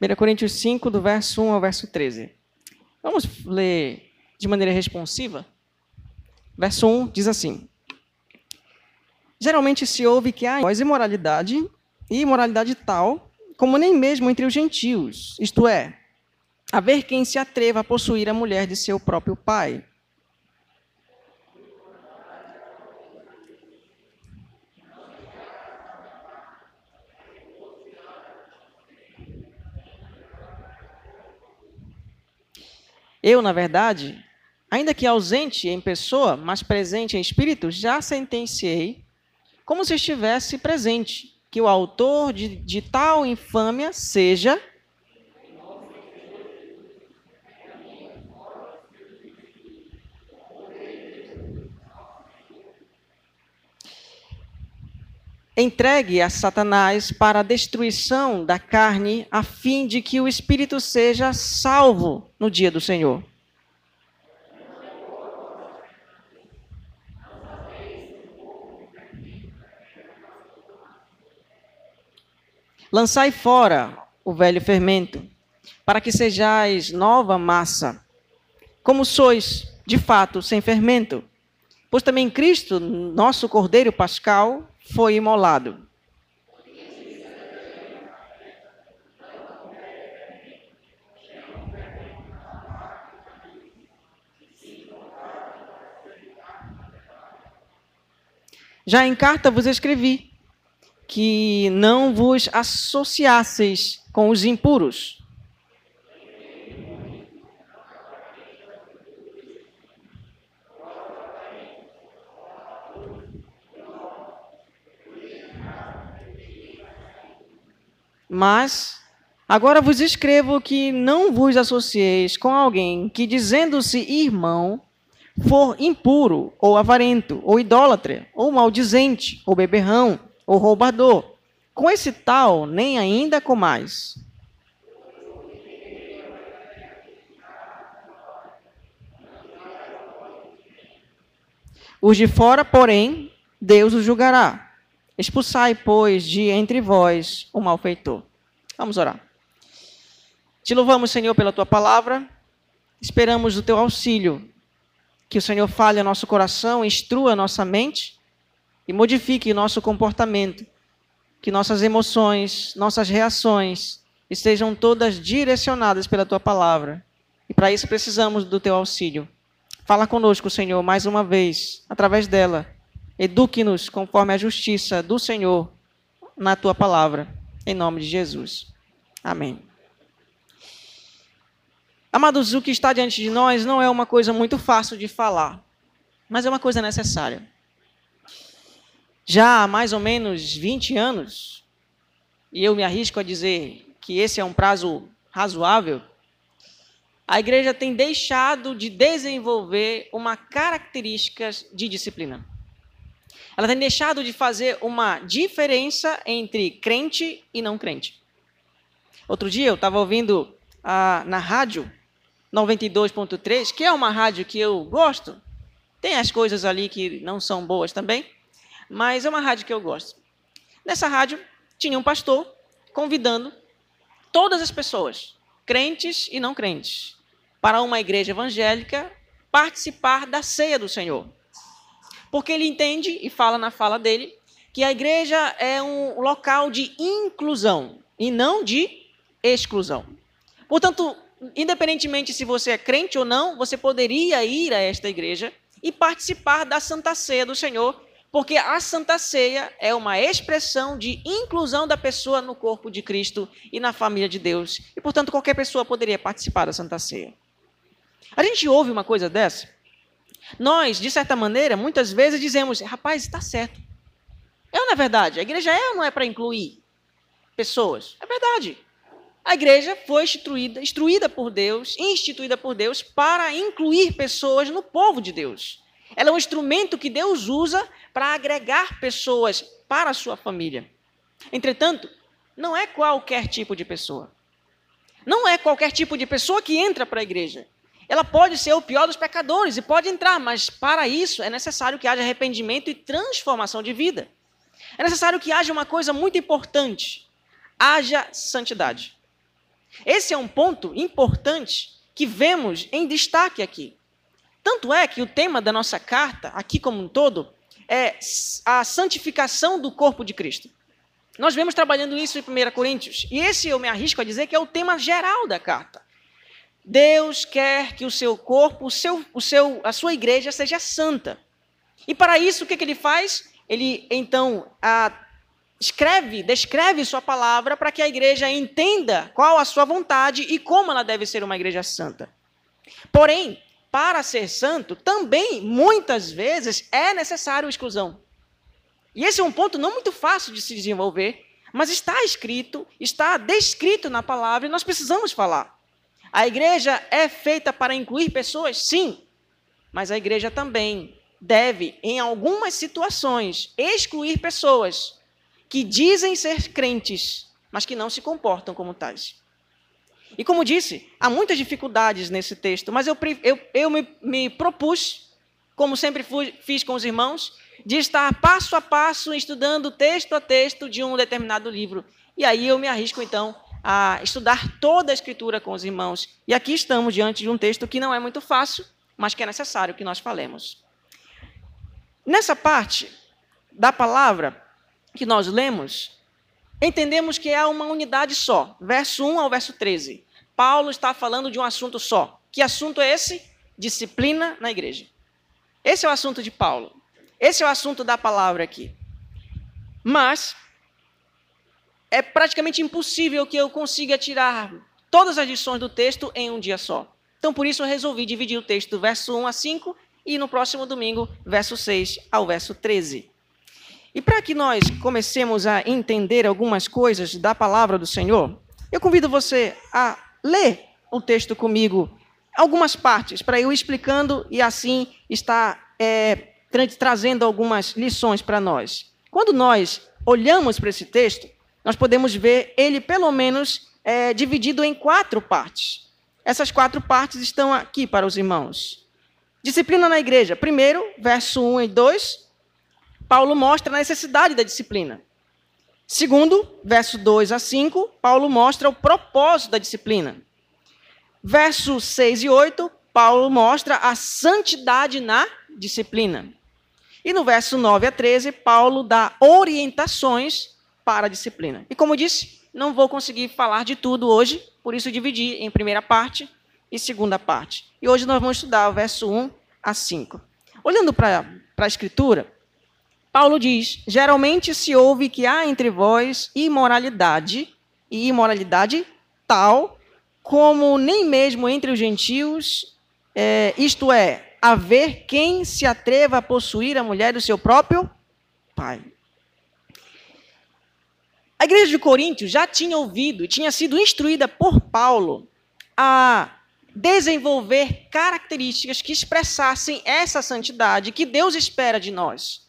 1 Coríntios 5, do verso 1 ao verso 13. Vamos ler de maneira responsiva? Verso 1 diz assim: Geralmente se ouve que há imoralidade, e imoralidade tal, como nem mesmo entre os gentios, isto é, haver quem se atreva a possuir a mulher de seu próprio pai. Eu, na verdade, ainda que ausente em pessoa, mas presente em espírito, já sentenciei, como se estivesse presente, que o autor de, de tal infâmia seja. Entregue a Satanás para a destruição da carne, a fim de que o espírito seja salvo no dia do Senhor. Lançai fora o velho fermento, para que sejais nova massa, como sois, de fato, sem fermento. Pois também Cristo, nosso Cordeiro Pascal, foi imolado. Já em carta vos escrevi que não vos associasseis com os impuros. Mas agora vos escrevo que não vos associeis com alguém que, dizendo-se irmão, for impuro, ou avarento, ou idólatra, ou maldizente, ou beberrão, ou roubador. Com esse tal, nem ainda com mais. Os de fora, porém, Deus os julgará. Expulsai, pois, de entre vós o malfeitor. Vamos orar. Te louvamos, Senhor, pela tua palavra. Esperamos o teu auxílio. Que o Senhor fale ao nosso coração, instrua a nossa mente e modifique nosso comportamento, que nossas emoções, nossas reações estejam todas direcionadas pela tua palavra. E para isso precisamos do teu auxílio. Fala conosco, Senhor, mais uma vez, através dela. Eduque-nos conforme a justiça do Senhor na tua palavra, em nome de Jesus. Amém. Amados, o que está diante de nós não é uma coisa muito fácil de falar, mas é uma coisa necessária já há mais ou menos 20 anos, e eu me arrisco a dizer que esse é um prazo razoável, a igreja tem deixado de desenvolver uma característica de disciplina. Ela tem deixado de fazer uma diferença entre crente e não crente. Outro dia eu estava ouvindo ah, na rádio 92.3, que é uma rádio que eu gosto. Tem as coisas ali que não são boas também mas é uma rádio que eu gosto. Nessa rádio tinha um pastor convidando todas as pessoas, crentes e não crentes, para uma igreja evangélica participar da ceia do Senhor. Porque ele entende e fala na fala dele que a igreja é um local de inclusão e não de exclusão. Portanto, independentemente se você é crente ou não, você poderia ir a esta igreja e participar da Santa Ceia do Senhor porque a Santa Ceia é uma expressão de inclusão da pessoa no corpo de Cristo e na família de Deus. E, portanto, qualquer pessoa poderia participar da Santa Ceia. A gente ouve uma coisa dessa. Nós, de certa maneira, muitas vezes dizemos: rapaz, está certo. É ou não é verdade? A igreja é ou não é para incluir pessoas? É verdade. A igreja foi instituída, instruída por Deus, instituída por Deus para incluir pessoas no povo de Deus. Ela é um instrumento que Deus usa para agregar pessoas para a sua família. Entretanto, não é qualquer tipo de pessoa. Não é qualquer tipo de pessoa que entra para a igreja. Ela pode ser o pior dos pecadores e pode entrar, mas para isso é necessário que haja arrependimento e transformação de vida. É necessário que haja uma coisa muito importante: haja santidade. Esse é um ponto importante que vemos em destaque aqui. Tanto é que o tema da nossa carta, aqui como um todo, é a santificação do corpo de Cristo. Nós vemos trabalhando isso em 1 Coríntios, e esse eu me arrisco a dizer que é o tema geral da carta. Deus quer que o seu corpo, o seu, o seu, a sua igreja seja santa. E para isso, o que, que ele faz? Ele, então, a, escreve, descreve sua palavra para que a igreja entenda qual a sua vontade e como ela deve ser uma igreja santa. Porém, para ser santo, também, muitas vezes, é necessário exclusão. E esse é um ponto não muito fácil de se desenvolver, mas está escrito, está descrito na palavra e nós precisamos falar. A igreja é feita para incluir pessoas? Sim. Mas a igreja também deve, em algumas situações, excluir pessoas que dizem ser crentes, mas que não se comportam como tais. E como disse, há muitas dificuldades nesse texto, mas eu, eu, eu me, me propus, como sempre fui, fiz com os irmãos, de estar passo a passo estudando texto a texto de um determinado livro. E aí eu me arrisco, então, a estudar toda a Escritura com os irmãos. E aqui estamos diante de um texto que não é muito fácil, mas que é necessário que nós falemos. Nessa parte da palavra que nós lemos, entendemos que é uma unidade só, verso 1 ao verso 13. Paulo está falando de um assunto só. Que assunto é esse? Disciplina na igreja. Esse é o assunto de Paulo. Esse é o assunto da palavra aqui. Mas é praticamente impossível que eu consiga tirar todas as lições do texto em um dia só. Então, por isso, eu resolvi dividir o texto do verso 1 a 5 e no próximo domingo, verso 6 ao verso 13. E para que nós comecemos a entender algumas coisas da palavra do Senhor, eu convido você a ler o texto comigo, algumas partes, para eu explicando e assim estar é, trazendo algumas lições para nós. Quando nós olhamos para esse texto, nós podemos ver ele, pelo menos, é, dividido em quatro partes. Essas quatro partes estão aqui para os irmãos. Disciplina na igreja. Primeiro, verso 1 e 2, Paulo mostra a necessidade da disciplina. Segundo, verso 2 a 5, Paulo mostra o propósito da disciplina. Versos 6 e 8, Paulo mostra a santidade na disciplina. E no verso 9 a 13, Paulo dá orientações para a disciplina. E como disse, não vou conseguir falar de tudo hoje, por isso dividi em primeira parte e segunda parte. E hoje nós vamos estudar o verso 1 a 5. Olhando para a Escritura, Paulo diz: geralmente se ouve que há entre vós imoralidade, e imoralidade tal como nem mesmo entre os gentios, é, isto é, haver quem se atreva a possuir a mulher do seu próprio pai. A igreja de Coríntios já tinha ouvido e tinha sido instruída por Paulo a desenvolver características que expressassem essa santidade que Deus espera de nós.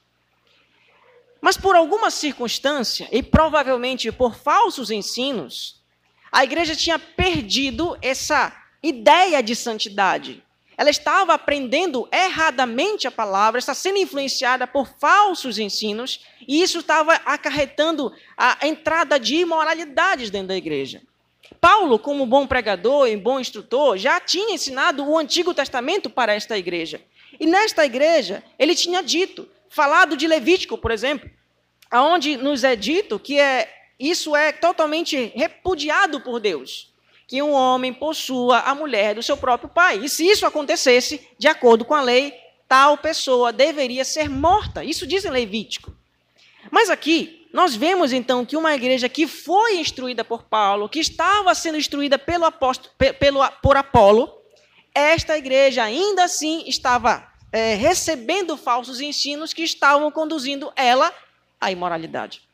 Mas por alguma circunstância, e provavelmente por falsos ensinos, a igreja tinha perdido essa ideia de santidade ela estava aprendendo erradamente a palavra, está sendo influenciada por falsos ensinos, e isso estava acarretando a entrada de imoralidades dentro da igreja. Paulo, como bom pregador e bom instrutor, já tinha ensinado o Antigo Testamento para esta igreja. E nesta igreja, ele tinha dito, falado de Levítico, por exemplo, aonde nos é dito que é, isso é totalmente repudiado por Deus que um homem possua a mulher do seu próprio pai. E se isso acontecesse, de acordo com a lei, tal pessoa deveria ser morta. Isso diz em Levítico. Mas aqui, nós vemos então que uma igreja que foi instruída por Paulo, que estava sendo instruída pelo apóstolo, pelo, por Apolo, esta igreja ainda assim estava é, recebendo falsos ensinos que estavam conduzindo ela à imoralidade.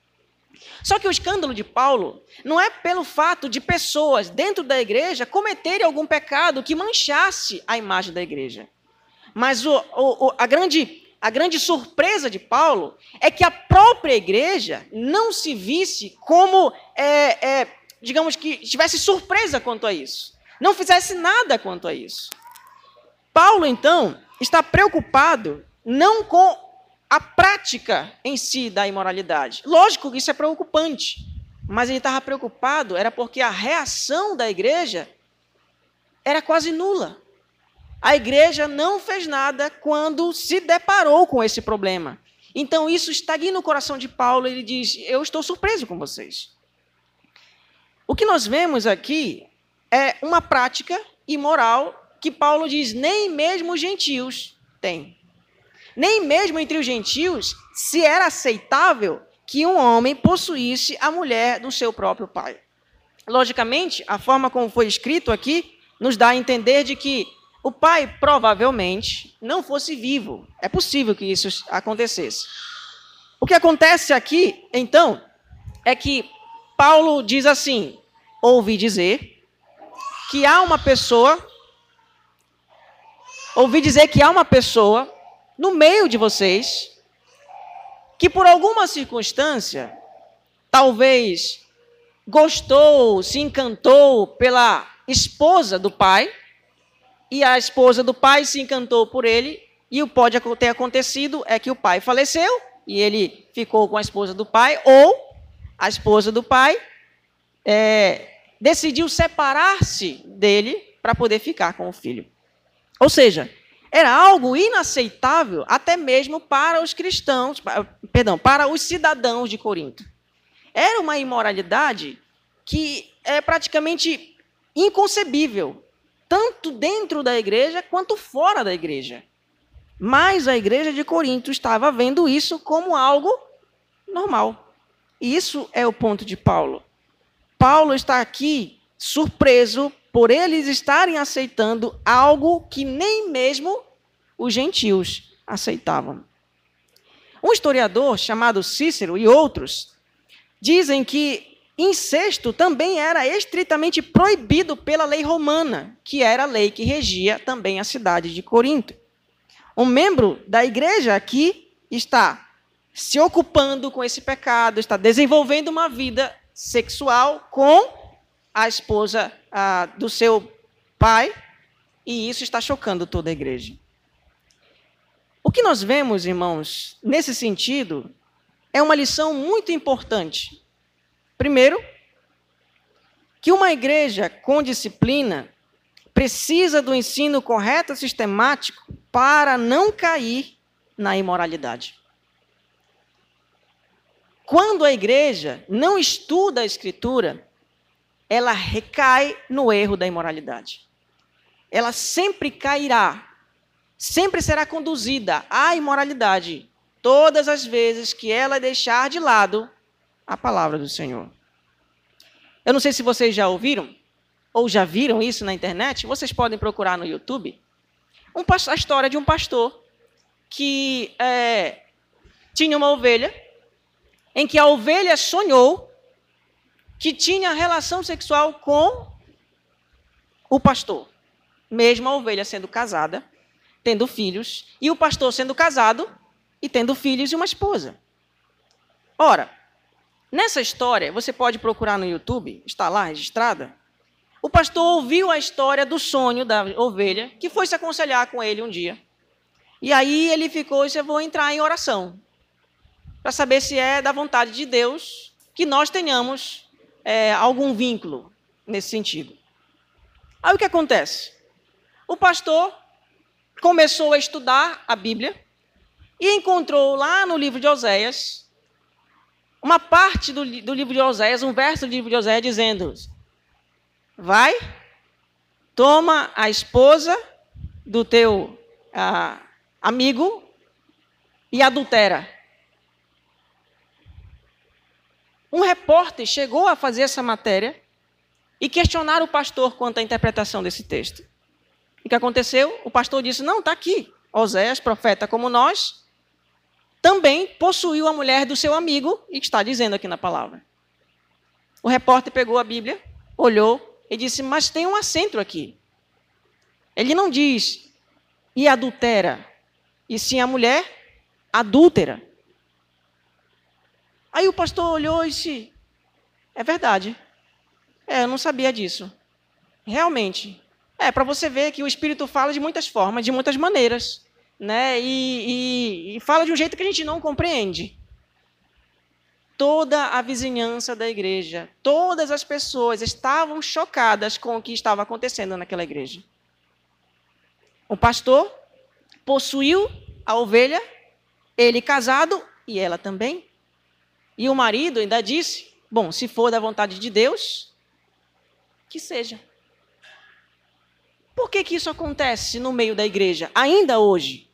Só que o escândalo de Paulo não é pelo fato de pessoas dentro da igreja cometerem algum pecado que manchasse a imagem da igreja. Mas o, o, a, grande, a grande surpresa de Paulo é que a própria igreja não se visse como, é, é, digamos que, estivesse surpresa quanto a isso. Não fizesse nada quanto a isso. Paulo, então, está preocupado não com a prática em si da imoralidade. Lógico que isso é preocupante. mas ele estava preocupado era porque a reação da igreja era quase nula. A igreja não fez nada quando se deparou com esse problema. Então isso estagna o coração de Paulo, ele diz: "Eu estou surpreso com vocês". O que nós vemos aqui é uma prática imoral que Paulo diz nem mesmo os gentios têm. Nem mesmo entre os gentios se era aceitável que um homem possuísse a mulher do seu próprio pai. Logicamente, a forma como foi escrito aqui nos dá a entender de que o pai provavelmente não fosse vivo. É possível que isso acontecesse. O que acontece aqui, então, é que Paulo diz assim: ouvi dizer que há uma pessoa, ouvi dizer que há uma pessoa no meio de vocês que por alguma circunstância, talvez gostou, se encantou pela esposa do pai, e a esposa do pai se encantou por ele, e o pode ter acontecido é que o pai faleceu e ele ficou com a esposa do pai, ou a esposa do pai é, decidiu separar-se dele para poder ficar com o filho. Ou seja, era algo inaceitável até mesmo para os cristãos, perdão, para os cidadãos de Corinto. Era uma imoralidade que é praticamente inconcebível, tanto dentro da igreja quanto fora da igreja. Mas a igreja de Corinto estava vendo isso como algo normal. E isso é o ponto de Paulo. Paulo está aqui surpreso por eles estarem aceitando algo que nem mesmo os gentios aceitavam. Um historiador chamado Cícero e outros dizem que incesto também era estritamente proibido pela lei romana, que era a lei que regia também a cidade de Corinto. Um membro da igreja aqui está se ocupando com esse pecado, está desenvolvendo uma vida sexual com a esposa ah, do seu pai, e isso está chocando toda a igreja. O que nós vemos, irmãos, nesse sentido, é uma lição muito importante. Primeiro, que uma igreja com disciplina precisa do ensino correto e sistemático para não cair na imoralidade. Quando a igreja não estuda a Escritura, ela recai no erro da imoralidade. Ela sempre cairá, sempre será conduzida à imoralidade, todas as vezes que ela deixar de lado a palavra do Senhor. Eu não sei se vocês já ouviram ou já viram isso na internet, vocês podem procurar no YouTube um, a história de um pastor que é, tinha uma ovelha, em que a ovelha sonhou que tinha relação sexual com o pastor. Mesmo a ovelha sendo casada, tendo filhos, e o pastor sendo casado e tendo filhos e uma esposa. Ora, nessa história, você pode procurar no YouTube, está lá registrada. O pastor ouviu a história do sonho da ovelha, que foi se aconselhar com ele um dia. E aí ele ficou e Eu vou entrar em oração, para saber se é da vontade de Deus que nós tenhamos é, algum vínculo nesse sentido. Aí o que acontece? O pastor começou a estudar a Bíblia e encontrou lá no livro de Oséias uma parte do, do livro de Oséias, um verso do livro de Oséias dizendo: Vai, toma a esposa do teu ah, amigo e adultera. Um repórter chegou a fazer essa matéria e questionar o pastor quanto à interpretação desse texto. O que aconteceu? O pastor disse: Não, está aqui. Oséias, profeta como nós, também possuiu a mulher do seu amigo e está dizendo aqui na palavra. O repórter pegou a Bíblia, olhou e disse: Mas tem um acento aqui. Ele não diz e adultera, e sim a mulher adúltera. Aí o pastor olhou e disse: É verdade. É, eu não sabia disso. Realmente. É, para você ver que o Espírito fala de muitas formas, de muitas maneiras. Né? E, e, e fala de um jeito que a gente não compreende. toda a vizinhança da igreja, todas as pessoas estavam chocadas com o que estava acontecendo naquela igreja. O pastor possuiu a ovelha, ele casado e ela também. E o marido ainda disse: Bom, se for da vontade de Deus, que seja. Por que, que isso acontece no meio da igreja, ainda hoje?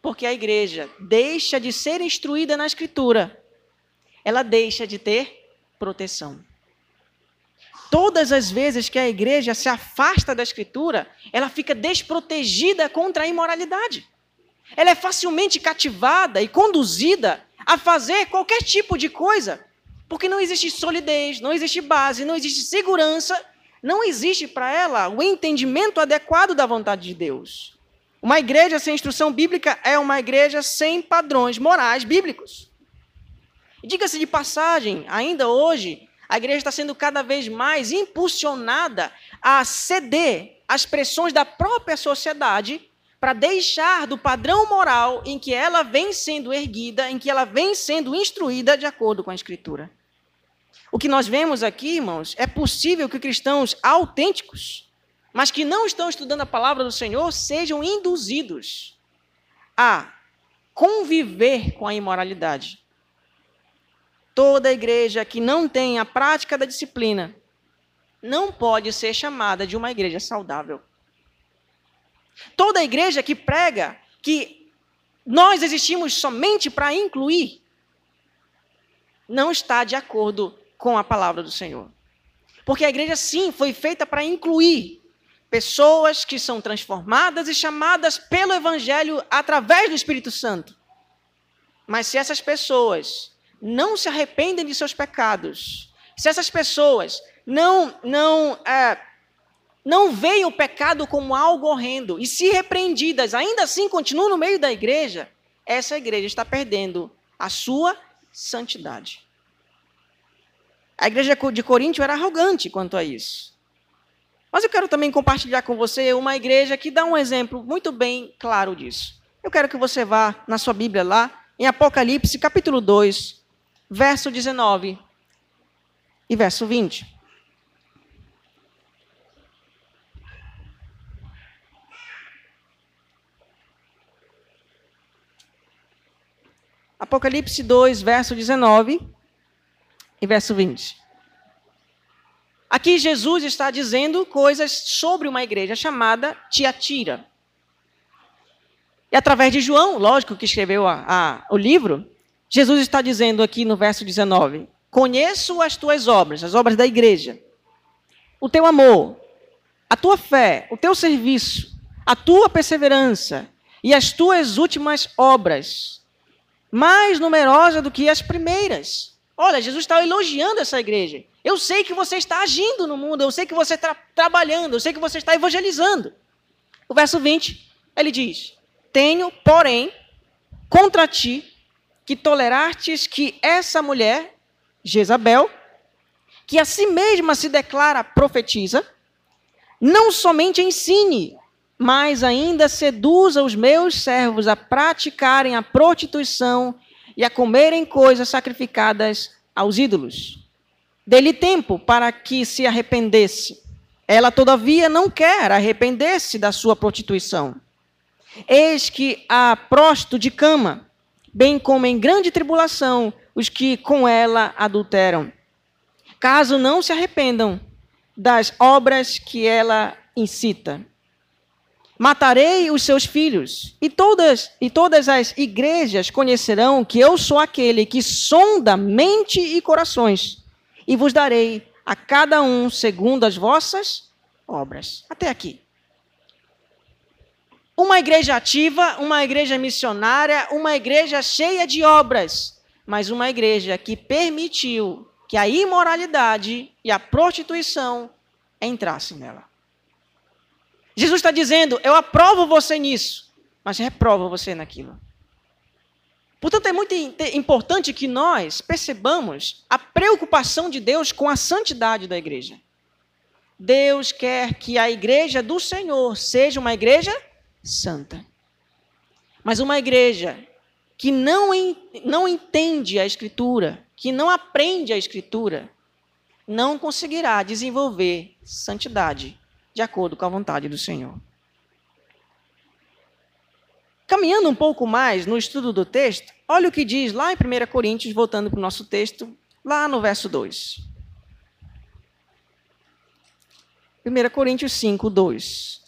Porque a igreja deixa de ser instruída na Escritura, ela deixa de ter proteção. Todas as vezes que a igreja se afasta da Escritura, ela fica desprotegida contra a imoralidade. Ela é facilmente cativada e conduzida a fazer qualquer tipo de coisa, porque não existe solidez, não existe base, não existe segurança, não existe para ela o entendimento adequado da vontade de Deus. Uma igreja sem instrução bíblica é uma igreja sem padrões morais bíblicos. Diga-se de passagem, ainda hoje, a igreja está sendo cada vez mais impulsionada a ceder às pressões da própria sociedade para deixar do padrão moral em que ela vem sendo erguida, em que ela vem sendo instruída de acordo com a Escritura. O que nós vemos aqui, irmãos, é possível que cristãos autênticos, mas que não estão estudando a palavra do Senhor, sejam induzidos a conviver com a imoralidade. Toda igreja que não tem a prática da disciplina não pode ser chamada de uma igreja saudável. Toda igreja que prega que nós existimos somente para incluir não está de acordo com a palavra do Senhor. Porque a igreja, sim, foi feita para incluir pessoas que são transformadas e chamadas pelo Evangelho através do Espírito Santo. Mas se essas pessoas não se arrependem de seus pecados, se essas pessoas não não é, não veem o pecado como algo horrendo e se repreendidas ainda assim continuam no meio da igreja, essa igreja está perdendo a sua santidade. A igreja de Coríntio era arrogante quanto a isso. Mas eu quero também compartilhar com você uma igreja que dá um exemplo muito bem claro disso. Eu quero que você vá na sua Bíblia lá, em Apocalipse, capítulo 2, verso 19 e verso 20. Apocalipse 2, verso 19 e verso 20. Aqui Jesus está dizendo coisas sobre uma igreja chamada Tiatira. E através de João, lógico que escreveu a, a, o livro, Jesus está dizendo aqui no verso 19: Conheço as tuas obras, as obras da igreja, o teu amor, a tua fé, o teu serviço, a tua perseverança e as tuas últimas obras, mais numerosa do que as primeiras. Olha, Jesus está elogiando essa igreja. Eu sei que você está agindo no mundo, eu sei que você está trabalhando, eu sei que você está evangelizando. O verso 20, ele diz: Tenho, porém, contra ti que tolerastes que essa mulher, Jezabel, que a si mesma se declara profetiza, não somente ensine, mas ainda seduza os meus servos a praticarem a prostituição e a comerem coisas sacrificadas aos ídolos. Dê-lhe tempo para que se arrependesse. Ela, todavia, não quer arrepender-se da sua prostituição. Eis que há prosto de cama, bem como em grande tribulação os que com ela adulteram. Caso não se arrependam das obras que ela incita matarei os seus filhos. E todas, e todas as igrejas conhecerão que eu sou aquele que sonda mente e corações, e vos darei a cada um segundo as vossas obras. Até aqui. Uma igreja ativa, uma igreja missionária, uma igreja cheia de obras, mas uma igreja que permitiu que a imoralidade e a prostituição entrassem nela. Jesus está dizendo: eu aprovo você nisso, mas reprovo você naquilo. Portanto, é muito importante que nós percebamos a preocupação de Deus com a santidade da igreja. Deus quer que a igreja do Senhor seja uma igreja santa. Mas uma igreja que não, não entende a Escritura, que não aprende a Escritura, não conseguirá desenvolver santidade de acordo com a vontade do Senhor. Caminhando um pouco mais no estudo do texto, olha o que diz lá em 1 Coríntios, voltando para o nosso texto, lá no verso 2. 1 Coríntios 5, 2.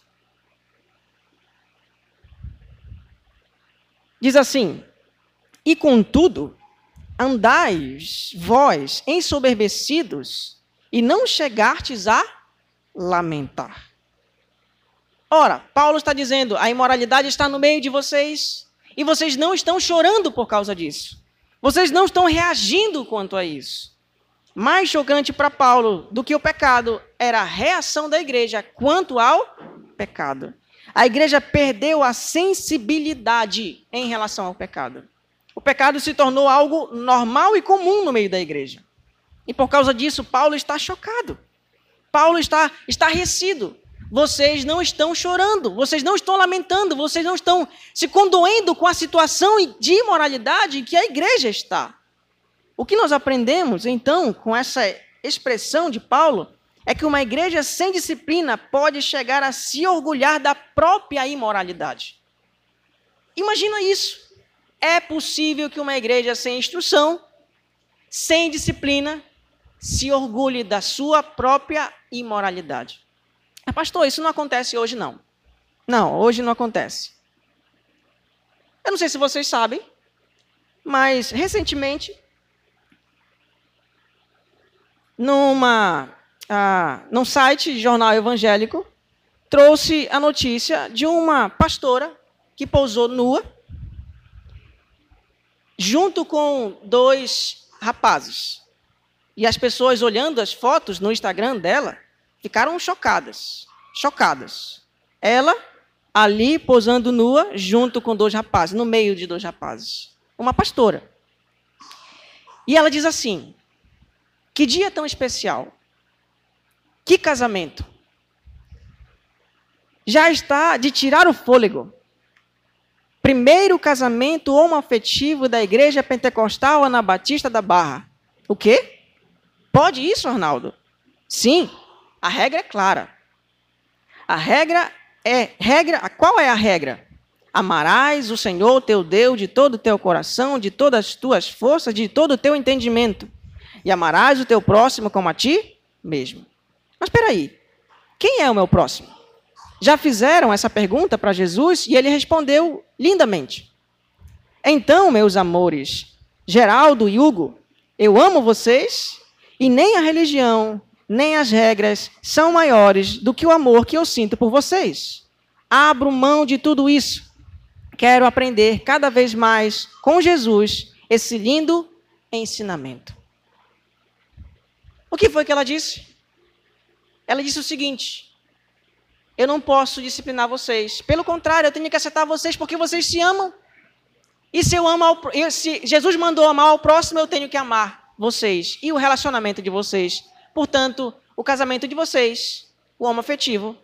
Diz assim: E contudo, andais vós ensoberbecidos e não chegastes a lamentar. Ora, Paulo está dizendo: a imoralidade está no meio de vocês e vocês não estão chorando por causa disso. Vocês não estão reagindo quanto a isso. Mais chocante para Paulo do que o pecado era a reação da igreja quanto ao pecado. A igreja perdeu a sensibilidade em relação ao pecado. O pecado se tornou algo normal e comum no meio da igreja. E por causa disso, Paulo está chocado. Paulo está estarrecido. Vocês não estão chorando, vocês não estão lamentando, vocês não estão se condoendo com a situação de imoralidade em que a igreja está. O que nós aprendemos, então, com essa expressão de Paulo, é que uma igreja sem disciplina pode chegar a se orgulhar da própria imoralidade. Imagina isso. É possível que uma igreja sem instrução, sem disciplina, se orgulhe da sua própria imoralidade. Ah, pastor, isso não acontece hoje, não. Não, hoje não acontece. Eu não sei se vocês sabem, mas recentemente, numa, ah, num site jornal evangélico, trouxe a notícia de uma pastora que pousou nua, junto com dois rapazes. E as pessoas olhando as fotos no Instagram dela ficaram chocadas. Chocadas. Ela ali posando nua junto com dois rapazes, no meio de dois rapazes. Uma pastora. E ela diz assim: Que dia tão especial. Que casamento. Já está de tirar o fôlego. Primeiro casamento homoafetivo da Igreja Pentecostal Anabatista da Barra. O quê? Pode isso, Arnaldo? Sim. A regra é clara. A regra é regra. Qual é a regra? Amarás o Senhor teu Deus de todo o teu coração, de todas as tuas forças, de todo o teu entendimento. E amarás o teu próximo como a ti mesmo. Mas espera aí. Quem é o meu próximo? Já fizeram essa pergunta para Jesus e ele respondeu lindamente. Então, meus amores, Geraldo e Hugo, eu amo vocês e nem a religião, nem as regras são maiores do que o amor que eu sinto por vocês. Abro mão de tudo isso. Quero aprender cada vez mais com Jesus esse lindo ensinamento. O que foi que ela disse? Ela disse o seguinte: Eu não posso disciplinar vocês. Pelo contrário, eu tenho que aceitar vocês porque vocês se amam. E se eu amo ao, se Jesus mandou amar ao próximo, eu tenho que amar vocês e o relacionamento de vocês Portanto, o casamento de vocês, o homo afetivo,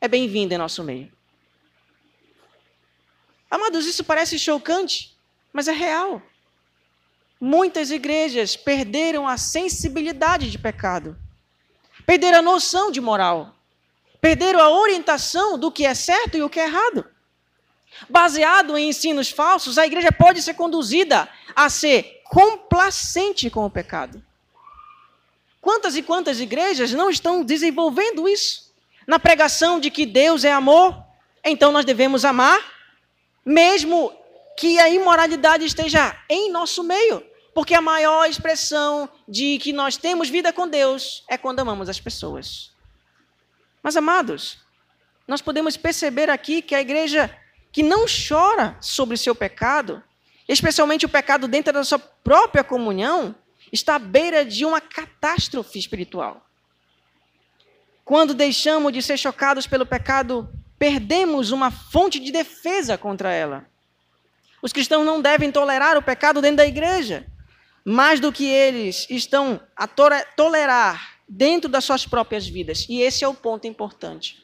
é bem-vindo em nosso meio. Amados, isso parece chocante, mas é real. Muitas igrejas perderam a sensibilidade de pecado, perderam a noção de moral, perderam a orientação do que é certo e o que é errado. Baseado em ensinos falsos, a igreja pode ser conduzida a ser complacente com o pecado. Quantas e quantas igrejas não estão desenvolvendo isso? Na pregação de que Deus é amor, então nós devemos amar, mesmo que a imoralidade esteja em nosso meio. Porque a maior expressão de que nós temos vida com Deus é quando amamos as pessoas. Mas, amados, nós podemos perceber aqui que a igreja que não chora sobre o seu pecado, especialmente o pecado dentro da sua própria comunhão, está à beira de uma catástrofe espiritual. Quando deixamos de ser chocados pelo pecado, perdemos uma fonte de defesa contra ela. Os cristãos não devem tolerar o pecado dentro da igreja, mais do que eles estão a tolerar dentro das suas próprias vidas. E esse é o ponto importante.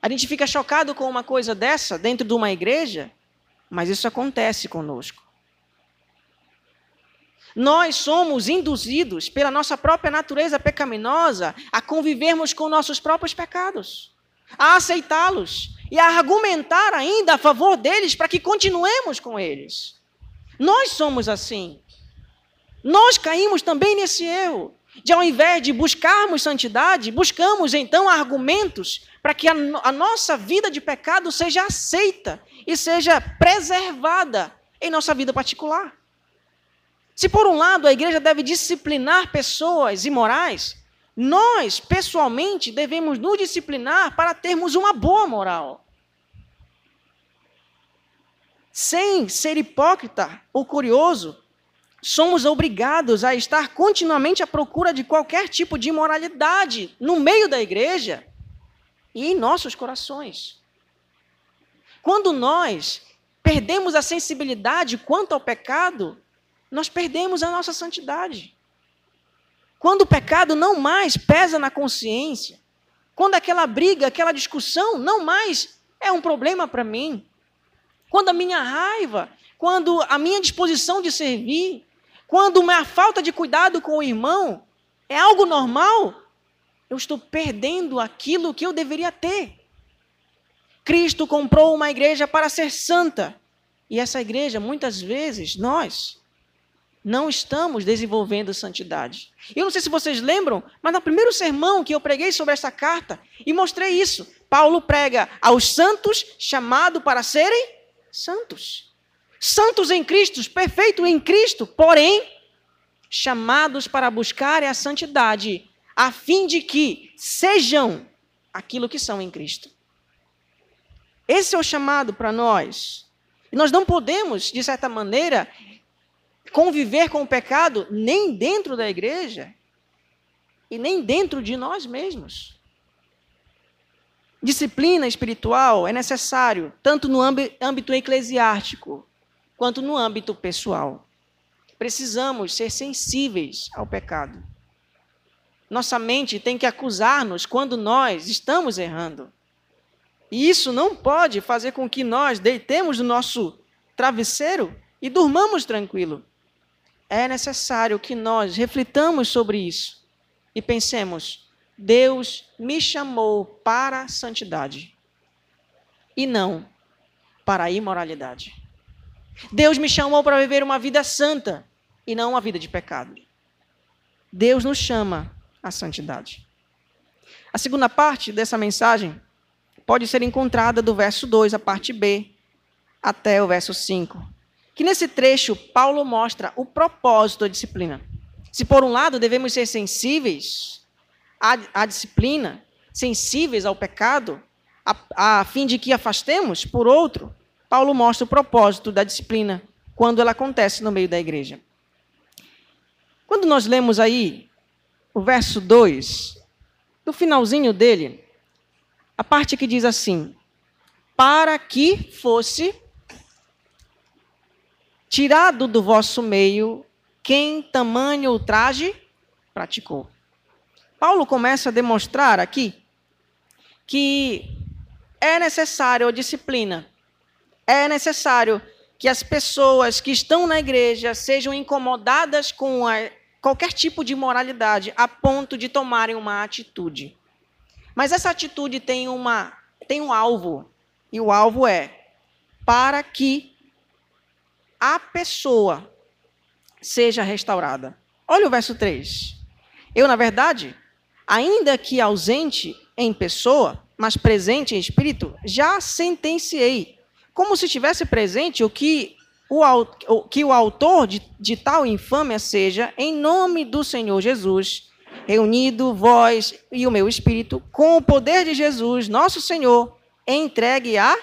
A gente fica chocado com uma coisa dessa dentro de uma igreja, mas isso acontece conosco. Nós somos induzidos pela nossa própria natureza pecaminosa a convivermos com nossos próprios pecados, a aceitá-los e a argumentar ainda a favor deles para que continuemos com eles. Nós somos assim. Nós caímos também nesse erro. De ao invés de buscarmos santidade, buscamos então argumentos para que a, a nossa vida de pecado seja aceita e seja preservada em nossa vida particular. Se por um lado a igreja deve disciplinar pessoas imorais, nós, pessoalmente, devemos nos disciplinar para termos uma boa moral. Sem ser hipócrita ou curioso, somos obrigados a estar continuamente à procura de qualquer tipo de imoralidade no meio da igreja e em nossos corações. Quando nós perdemos a sensibilidade quanto ao pecado, nós perdemos a nossa santidade. Quando o pecado não mais pesa na consciência, quando aquela briga, aquela discussão não mais é um problema para mim, quando a minha raiva, quando a minha disposição de servir, quando a falta de cuidado com o irmão é algo normal, eu estou perdendo aquilo que eu deveria ter. Cristo comprou uma igreja para ser santa. E essa igreja, muitas vezes, nós, não estamos desenvolvendo santidade. Eu não sei se vocês lembram, mas no primeiro sermão que eu preguei sobre essa carta e mostrei isso, Paulo prega aos santos chamado para serem santos. Santos em Cristo, perfeito em Cristo, porém chamados para buscar a santidade, a fim de que sejam aquilo que são em Cristo. Esse é o chamado para nós. E nós não podemos, de certa maneira, conviver com o pecado nem dentro da igreja e nem dentro de nós mesmos. Disciplina espiritual é necessário tanto no âmbito eclesiástico quanto no âmbito pessoal. Precisamos ser sensíveis ao pecado. Nossa mente tem que acusar-nos quando nós estamos errando. E isso não pode fazer com que nós deitemos no nosso travesseiro e durmamos tranquilo é necessário que nós reflitamos sobre isso e pensemos: Deus me chamou para a santidade e não para a imoralidade. Deus me chamou para viver uma vida santa e não uma vida de pecado. Deus nos chama à santidade. A segunda parte dessa mensagem pode ser encontrada do verso 2, a parte B, até o verso 5 que nesse trecho Paulo mostra o propósito da disciplina. Se por um lado devemos ser sensíveis à, à disciplina, sensíveis ao pecado, a, a fim de que afastemos, por outro, Paulo mostra o propósito da disciplina quando ela acontece no meio da igreja. Quando nós lemos aí o verso 2, no finalzinho dele, a parte que diz assim: para que fosse tirado do vosso meio quem tamanho ultraje praticou. Paulo começa a demonstrar aqui que é necessário a disciplina, é necessário que as pessoas que estão na igreja sejam incomodadas com a, qualquer tipo de moralidade a ponto de tomarem uma atitude. Mas essa atitude tem, uma, tem um alvo, e o alvo é para que a pessoa seja restaurada. Olha o verso 3. Eu, na verdade, ainda que ausente em pessoa, mas presente em espírito, já sentenciei, como se estivesse presente o que o, que o autor de, de tal infâmia seja, em nome do Senhor Jesus, reunido vós e o meu espírito, com o poder de Jesus, nosso Senhor, entregue a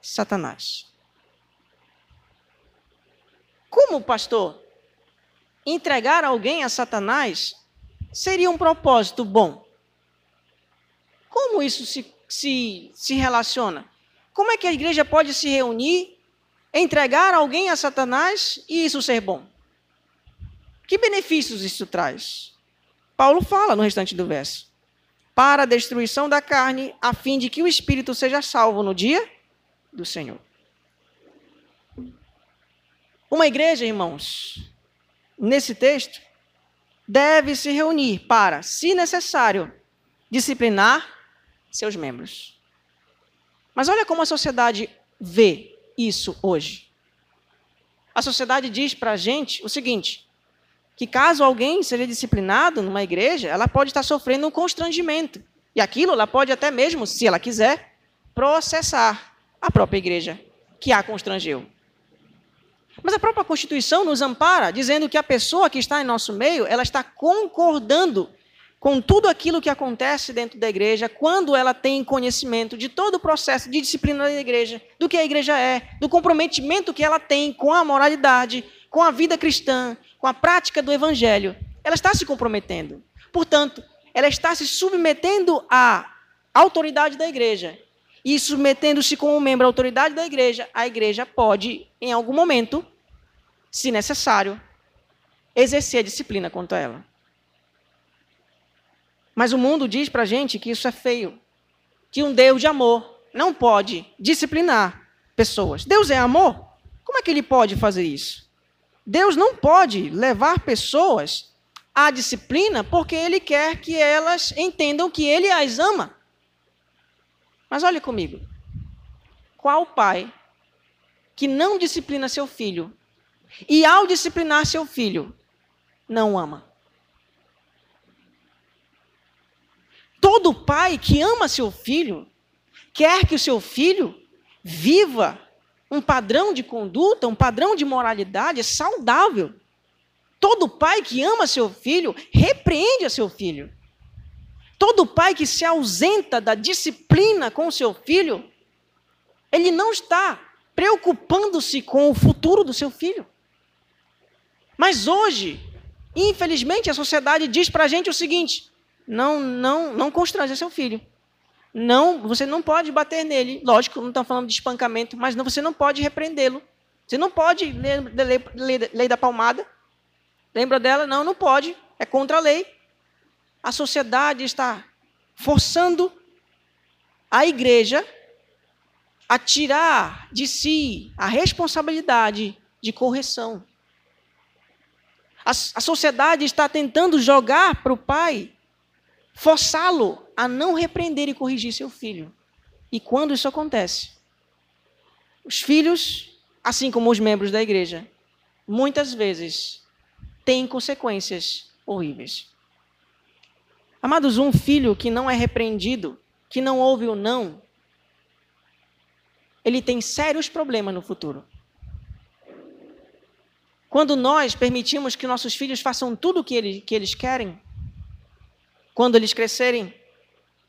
Satanás. Como, pastor? Entregar alguém a Satanás seria um propósito bom. Como isso se, se, se relaciona? Como é que a igreja pode se reunir, entregar alguém a Satanás e isso ser bom? Que benefícios isso traz? Paulo fala no restante do verso. Para a destruição da carne, a fim de que o espírito seja salvo no dia do Senhor. Uma igreja, irmãos, nesse texto, deve se reunir para, se necessário, disciplinar seus membros. Mas olha como a sociedade vê isso hoje. A sociedade diz para a gente o seguinte: que caso alguém seja disciplinado numa igreja, ela pode estar sofrendo um constrangimento. E aquilo ela pode até mesmo, se ela quiser, processar a própria igreja que a constrangeu. Mas a própria Constituição nos ampara, dizendo que a pessoa que está em nosso meio, ela está concordando com tudo aquilo que acontece dentro da igreja, quando ela tem conhecimento de todo o processo de disciplina da igreja, do que a igreja é, do comprometimento que ela tem com a moralidade, com a vida cristã, com a prática do evangelho, ela está se comprometendo. Portanto, ela está se submetendo à autoridade da igreja. E submetendo-se como membro à autoridade da igreja, a igreja pode, em algum momento, se necessário, exercer a disciplina contra ela. Mas o mundo diz para a gente que isso é feio. Que um Deus de amor não pode disciplinar pessoas. Deus é amor? Como é que ele pode fazer isso? Deus não pode levar pessoas à disciplina porque ele quer que elas entendam que ele as ama. Mas olhe comigo. Qual pai que não disciplina seu filho e, ao disciplinar seu filho, não ama? Todo pai que ama seu filho quer que o seu filho viva um padrão de conduta, um padrão de moralidade saudável. Todo pai que ama seu filho repreende a seu filho. Todo pai que se ausenta da disciplina com seu filho, ele não está preocupando-se com o futuro do seu filho. Mas hoje, infelizmente, a sociedade diz para a gente o seguinte: não, não, não constrange seu filho. Não, você não pode bater nele. Lógico, não estamos falando de espancamento, mas não, você não pode repreendê-lo. Você não pode ler, ler, lei da palmada. Lembra dela? Não, não pode. É contra a lei. A sociedade está forçando a igreja a tirar de si a responsabilidade de correção. A, a sociedade está tentando jogar para o pai forçá-lo a não repreender e corrigir seu filho. E quando isso acontece, os filhos, assim como os membros da igreja, muitas vezes têm consequências horríveis. Amados, um filho que não é repreendido, que não ouve o não, ele tem sérios problemas no futuro. Quando nós permitimos que nossos filhos façam tudo o que que eles querem, quando eles crescerem,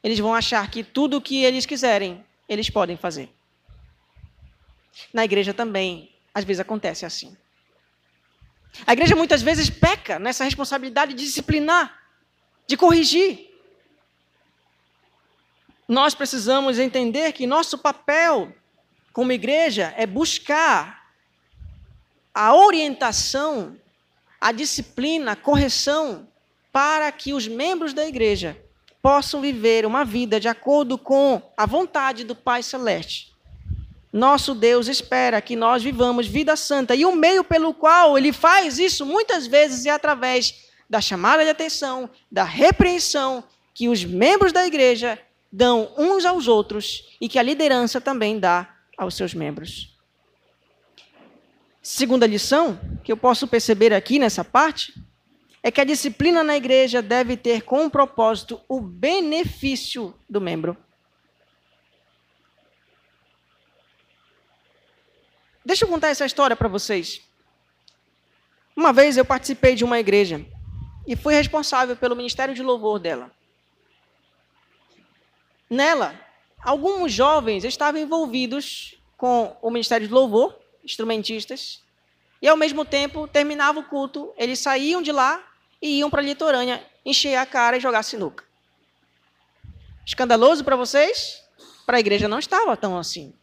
eles vão achar que tudo o que eles quiserem, eles podem fazer. Na igreja também, às vezes acontece assim. A igreja muitas vezes peca nessa responsabilidade de disciplinar, de corrigir. Nós precisamos entender que nosso papel como igreja é buscar a orientação, a disciplina, a correção para que os membros da igreja possam viver uma vida de acordo com a vontade do Pai Celeste. Nosso Deus espera que nós vivamos vida santa e o meio pelo qual ele faz isso muitas vezes é através da chamada de atenção, da repreensão que os membros da igreja dão uns aos outros e que a liderança também dá aos seus membros. Segunda lição que eu posso perceber aqui nessa parte é que a disciplina na igreja deve ter como propósito o benefício do membro. Deixa eu contar essa história para vocês. Uma vez eu participei de uma igreja e fui responsável pelo ministério de louvor dela. Nela, alguns jovens estavam envolvidos com o ministério de louvor, instrumentistas, e ao mesmo tempo terminava o culto, eles saíam de lá e iam para a litorânea encher a cara e jogar sinuca. Escandaloso para vocês? Para a igreja não estava tão assim.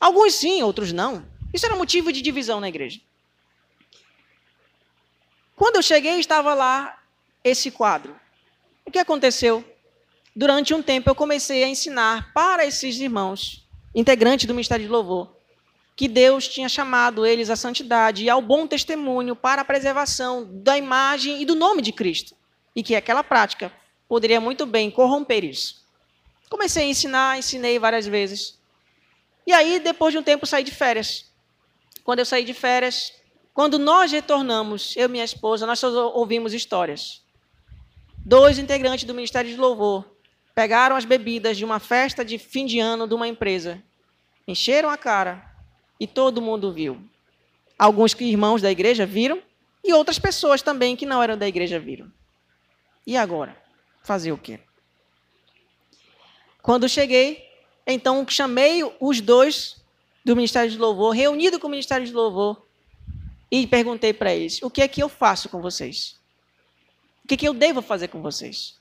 Alguns sim, outros não. Isso era motivo de divisão na igreja. Quando eu cheguei, estava lá esse quadro. O que aconteceu? Durante um tempo eu comecei a ensinar para esses irmãos, integrantes do Ministério de Louvor, que Deus tinha chamado eles à santidade e ao bom testemunho para a preservação da imagem e do nome de Cristo. E que aquela prática poderia muito bem corromper isso. Comecei a ensinar, ensinei várias vezes. E aí, depois de um tempo, saí de férias. Quando eu saí de férias, quando nós retornamos, eu e minha esposa, nós só ouvimos histórias. Dois integrantes do Ministério de Louvor pegaram as bebidas de uma festa de fim de ano de uma empresa, encheram a cara e todo mundo viu. Alguns irmãos da igreja viram e outras pessoas também que não eram da igreja viram. E agora? Fazer o quê? Quando cheguei, então chamei os dois do Ministério de Louvor, reunido com o Ministério de Louvor, e perguntei para eles: o que é que eu faço com vocês? O que, é que eu devo fazer com vocês?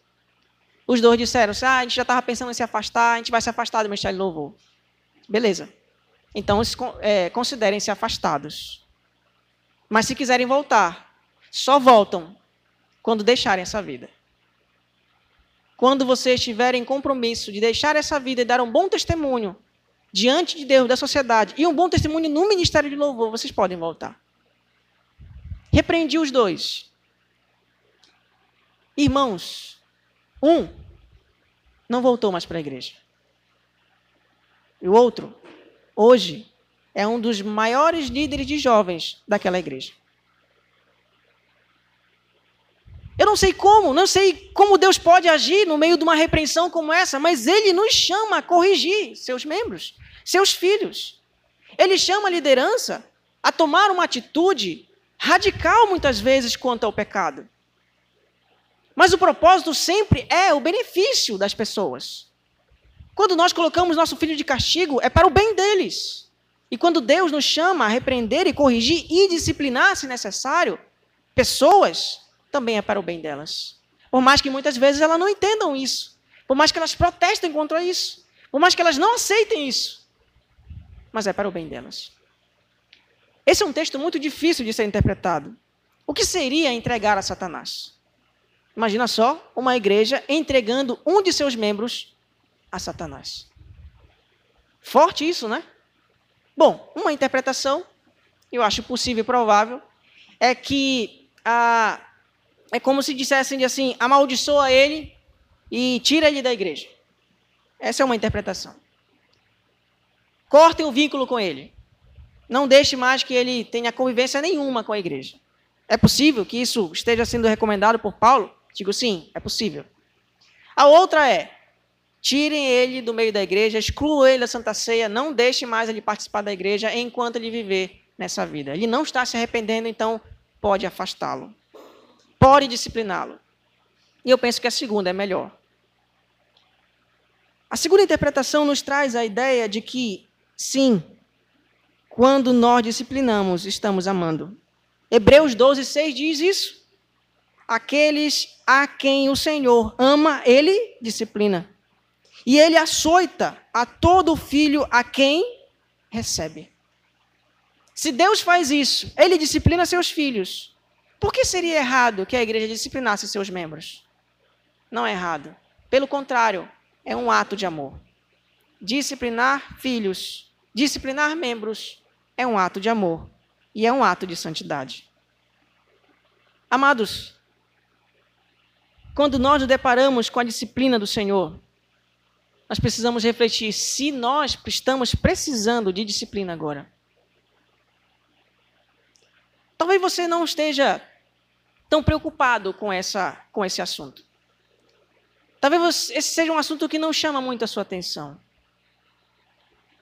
Os dois disseram: ah, a gente já estava pensando em se afastar, a gente vai se afastar do Ministério de Louvor. Beleza. Então, é, considerem-se afastados. Mas se quiserem voltar, só voltam quando deixarem essa vida. Quando vocês tiverem compromisso de deixar essa vida e dar um bom testemunho diante de Deus, da sociedade, e um bom testemunho no ministério de louvor, vocês podem voltar. Repreendi os dois. Irmãos, um não voltou mais para a igreja. E o outro hoje, é um dos maiores líderes de jovens daquela igreja. Eu não sei como, não sei como Deus pode agir no meio de uma repreensão como essa, mas Ele nos chama a corrigir seus membros, seus filhos. Ele chama a liderança a tomar uma atitude radical, muitas vezes, quanto ao pecado. Mas o propósito sempre é o benefício das pessoas. Quando nós colocamos nosso filho de castigo, é para o bem deles. E quando Deus nos chama a repreender e corrigir e disciplinar, se necessário, pessoas, também é para o bem delas. Por mais que muitas vezes elas não entendam isso. Por mais que elas protestem contra isso. Por mais que elas não aceitem isso. Mas é para o bem delas. Esse é um texto muito difícil de ser interpretado. O que seria entregar a Satanás? Imagina só uma igreja entregando um de seus membros a Satanás. Forte isso, né? Bom, uma interpretação, eu acho possível e provável, é que ah, é como se dissessem assim: amaldiçoa ele e tira ele da igreja. Essa é uma interpretação. Cortem o vínculo com ele. Não deixe mais que ele tenha convivência nenhuma com a igreja. É possível que isso esteja sendo recomendado por Paulo? Digo sim, é possível. A outra é: Tirem ele do meio da igreja, excluam ele da Santa Ceia, não deixe mais ele participar da igreja enquanto ele viver nessa vida. Ele não está se arrependendo, então pode afastá-lo. Pode discipliná-lo. E eu penso que a segunda é melhor. A segunda interpretação nos traz a ideia de que, sim, quando nós disciplinamos, estamos amando. Hebreus 12, 6 diz isso. Aqueles a quem o Senhor ama, ele disciplina. E ele açoita a todo filho a quem recebe. Se Deus faz isso, ele disciplina seus filhos. Por que seria errado que a igreja disciplinasse seus membros? Não é errado. Pelo contrário, é um ato de amor. Disciplinar filhos, disciplinar membros, é um ato de amor e é um ato de santidade. Amados, quando nós nos deparamos com a disciplina do Senhor, nós precisamos refletir se nós estamos precisando de disciplina agora. Talvez você não esteja tão preocupado com, essa, com esse assunto. Talvez esse seja um assunto que não chama muito a sua atenção.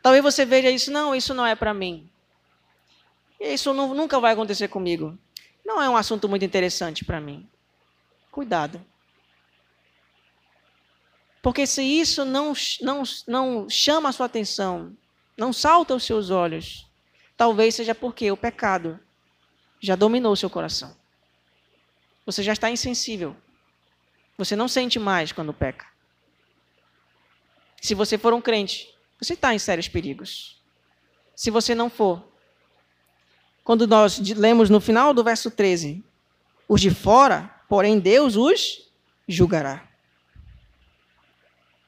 Talvez você veja isso, não, isso não é para mim. Isso nunca vai acontecer comigo. Não é um assunto muito interessante para mim. Cuidado. Porque se isso não, não, não chama a sua atenção, não salta aos seus olhos, talvez seja porque o pecado já dominou o seu coração. Você já está insensível. Você não sente mais quando peca. Se você for um crente, você está em sérios perigos. Se você não for, quando nós lemos no final do verso 13, os de fora, porém Deus os julgará.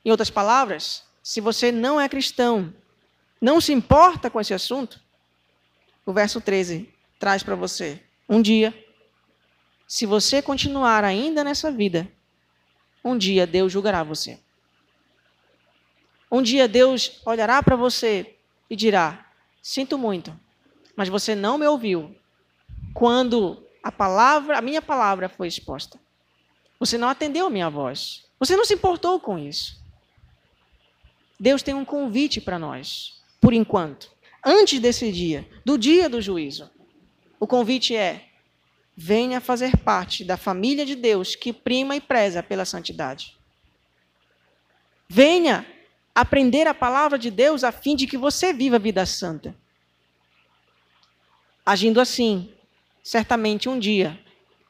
Em outras palavras, se você não é cristão, não se importa com esse assunto, o verso 13 traz para você. Um dia, se você continuar ainda nessa vida, um dia Deus julgará você. Um dia Deus olhará para você e dirá: Sinto muito, mas você não me ouviu quando a palavra, a minha palavra foi exposta. Você não atendeu a minha voz. Você não se importou com isso. Deus tem um convite para nós, por enquanto. Antes desse dia, do dia do juízo. O convite é: venha fazer parte da família de Deus que prima e preza pela santidade. Venha aprender a palavra de Deus a fim de que você viva a vida santa. Agindo assim, certamente um dia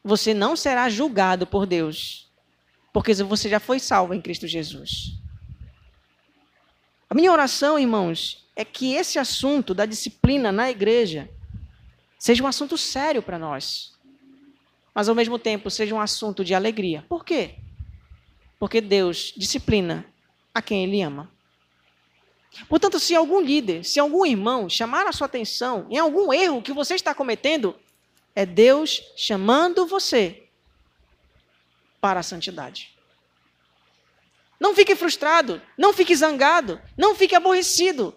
você não será julgado por Deus, porque você já foi salvo em Cristo Jesus. Minha oração, irmãos, é que esse assunto da disciplina na igreja seja um assunto sério para nós, mas ao mesmo tempo seja um assunto de alegria. Por quê? Porque Deus disciplina a quem Ele ama. Portanto, se algum líder, se algum irmão chamar a sua atenção em algum erro que você está cometendo, é Deus chamando você para a santidade. Não fique frustrado, não fique zangado, não fique aborrecido,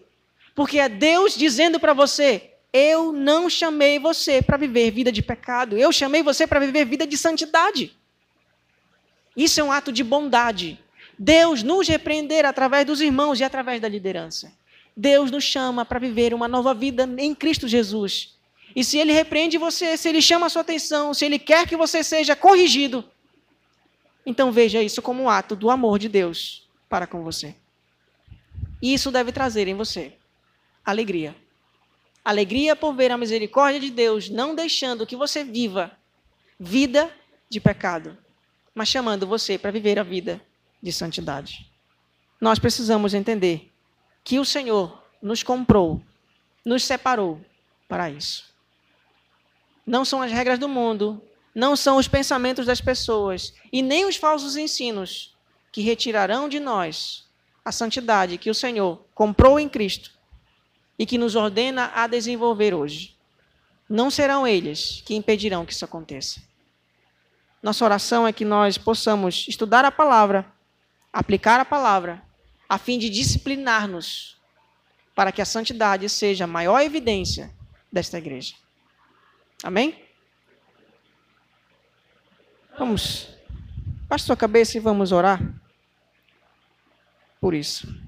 porque é Deus dizendo para você: eu não chamei você para viver vida de pecado, eu chamei você para viver vida de santidade. Isso é um ato de bondade. Deus nos repreender através dos irmãos e através da liderança. Deus nos chama para viver uma nova vida em Cristo Jesus. E se Ele repreende você, se Ele chama a sua atenção, se Ele quer que você seja corrigido, então veja isso como um ato do amor de Deus para com você. Isso deve trazer em você alegria. Alegria por ver a misericórdia de Deus não deixando que você viva vida de pecado, mas chamando você para viver a vida de santidade. Nós precisamos entender que o Senhor nos comprou, nos separou para isso. Não são as regras do mundo, não são os pensamentos das pessoas e nem os falsos ensinos que retirarão de nós a santidade que o Senhor comprou em Cristo e que nos ordena a desenvolver hoje. Não serão eles que impedirão que isso aconteça. Nossa oração é que nós possamos estudar a palavra aplicar a palavra, a fim de disciplinar-nos, para que a santidade seja a maior evidência desta igreja. Amém? Vamos. Baixe sua cabeça e vamos orar por isso.